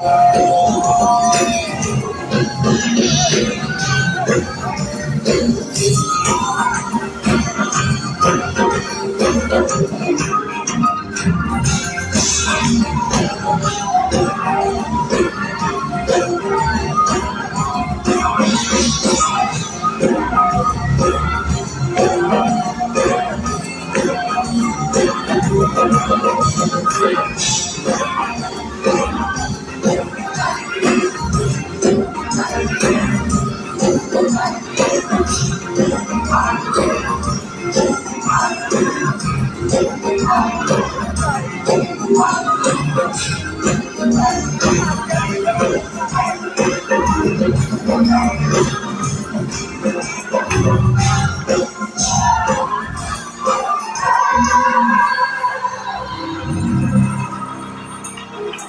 どうぞどうぞ。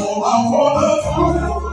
all I wanna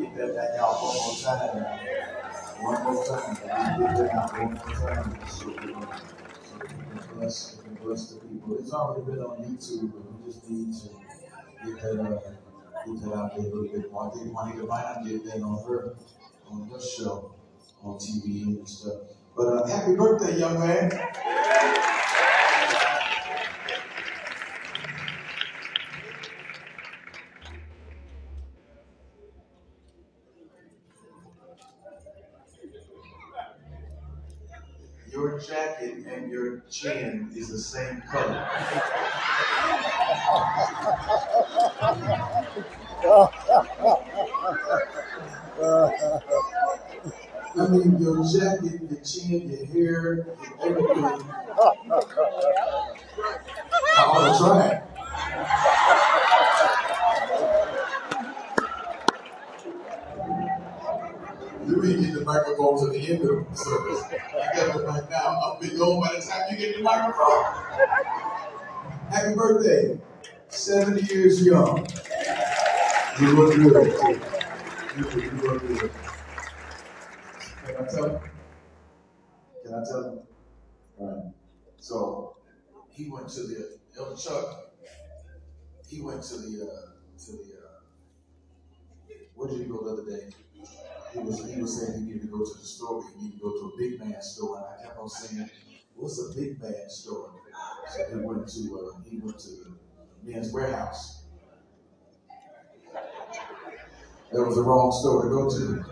To get that out one more time. One more time. Out one more time. So we can, so we can bless, we can bless the people. It's already been on YouTube, but we just need to get that uh, get that out there a little bit more. I think Juanita not get that on her on her show on TV and stuff. But uh, happy birthday, young man. Your jacket and your chin is the same color. I mean, your jacket, your chin, your hair, everything. I ought try it. Ain't get the end of the service. I got it right now. I'll be gone by the time you get the microphone. Happy birthday. 70 years young. You look good. You you look good. Can I tell you? Can I tell you? All right. So he went to the Elder Chuck. He went to the uh, to the uh, where did he go the other day? He was he was saying he needed to go to the store. He needed to go to a big man store, and I kept on saying, "What's a big man store?" So he went to uh, he went to the Men's Wearhouse. That was the wrong store to go to.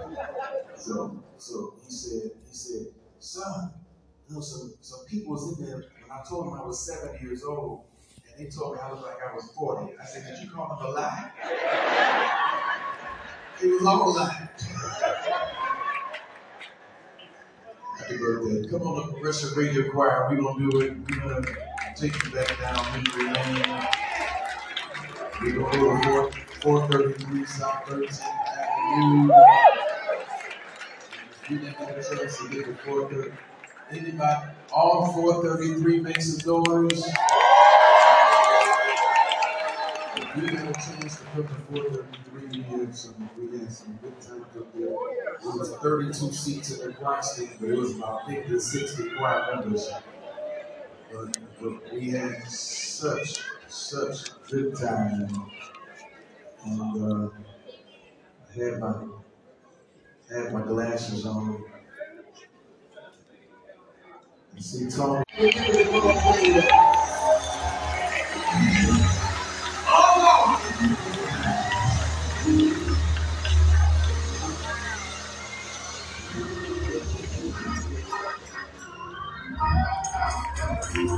So so he said he said, "Son, you know some some people was in there when I told him I was seven years old, and they told me I looked like I was 40. I said, Did you call them a lie? It was all a lie. Happy birthday. Come on the Progressive Radio Choir. We're going to do it. We're going to take you back down memory lane. We're going to go to 4, 433 South 13th Avenue. You didn't a chance to get to 430. Anybody? All 433 make some noise. We had a chance to come to 433. We had some, we had some good times up there. It was 32 seats in the choir but it was about 50 to 60 choir members. But, but we had such, such good time. And uh, I had my, had my glasses on. See Tony? Thank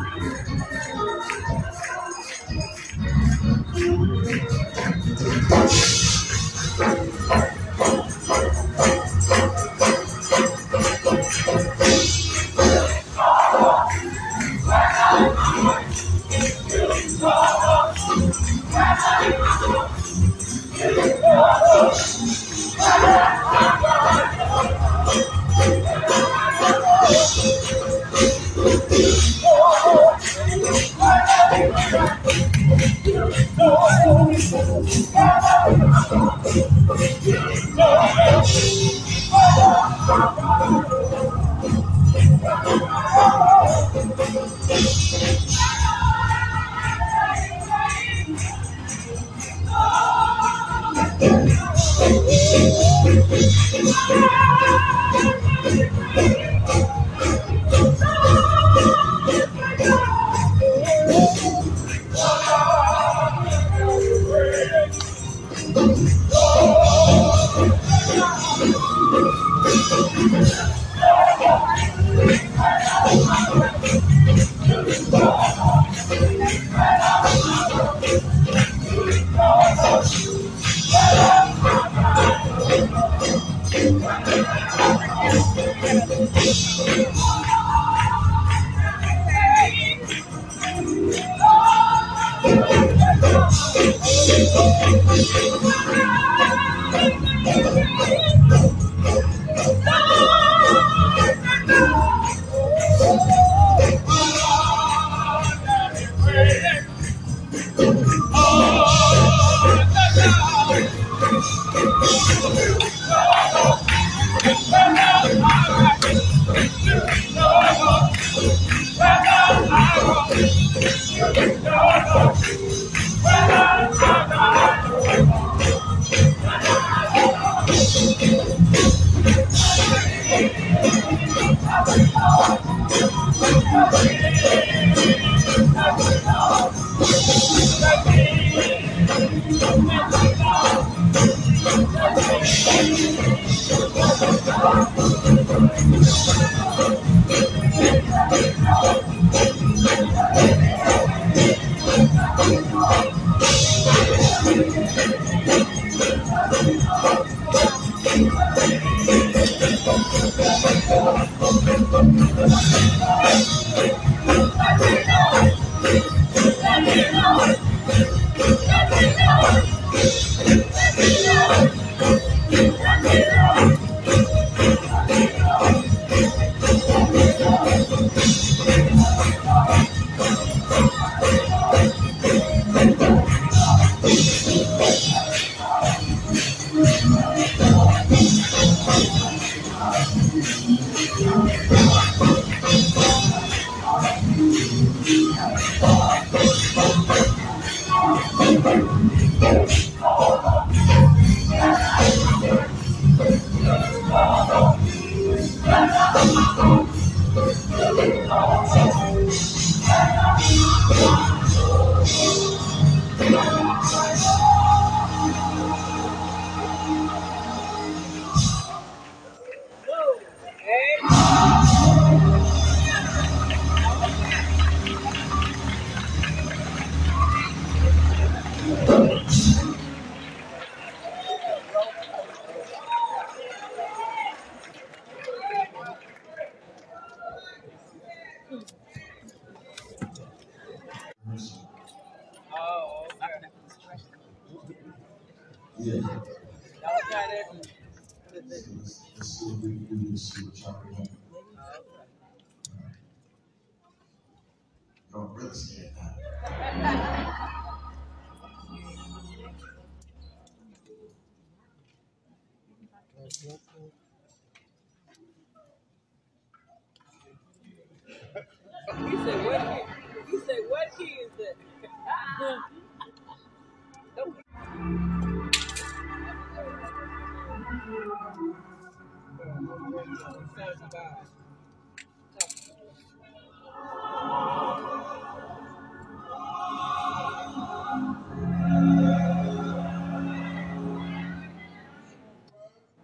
Yes.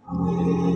Be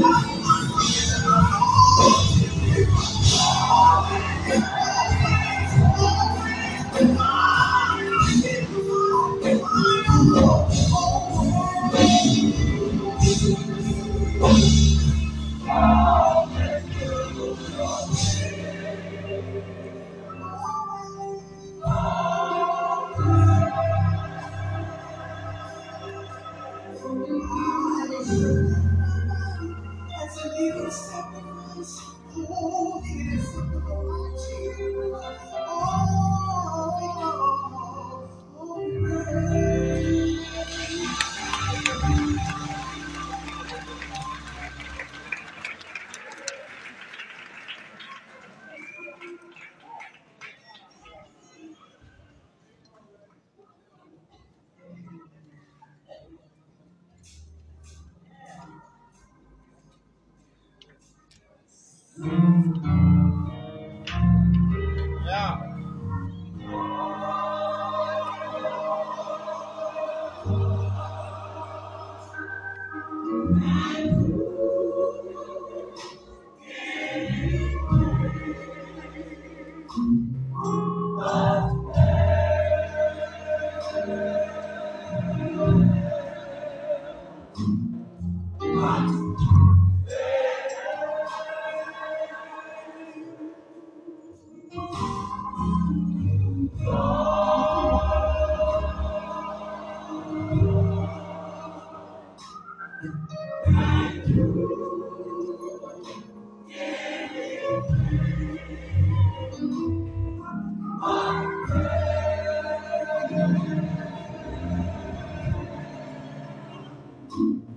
何? Mm-hmm.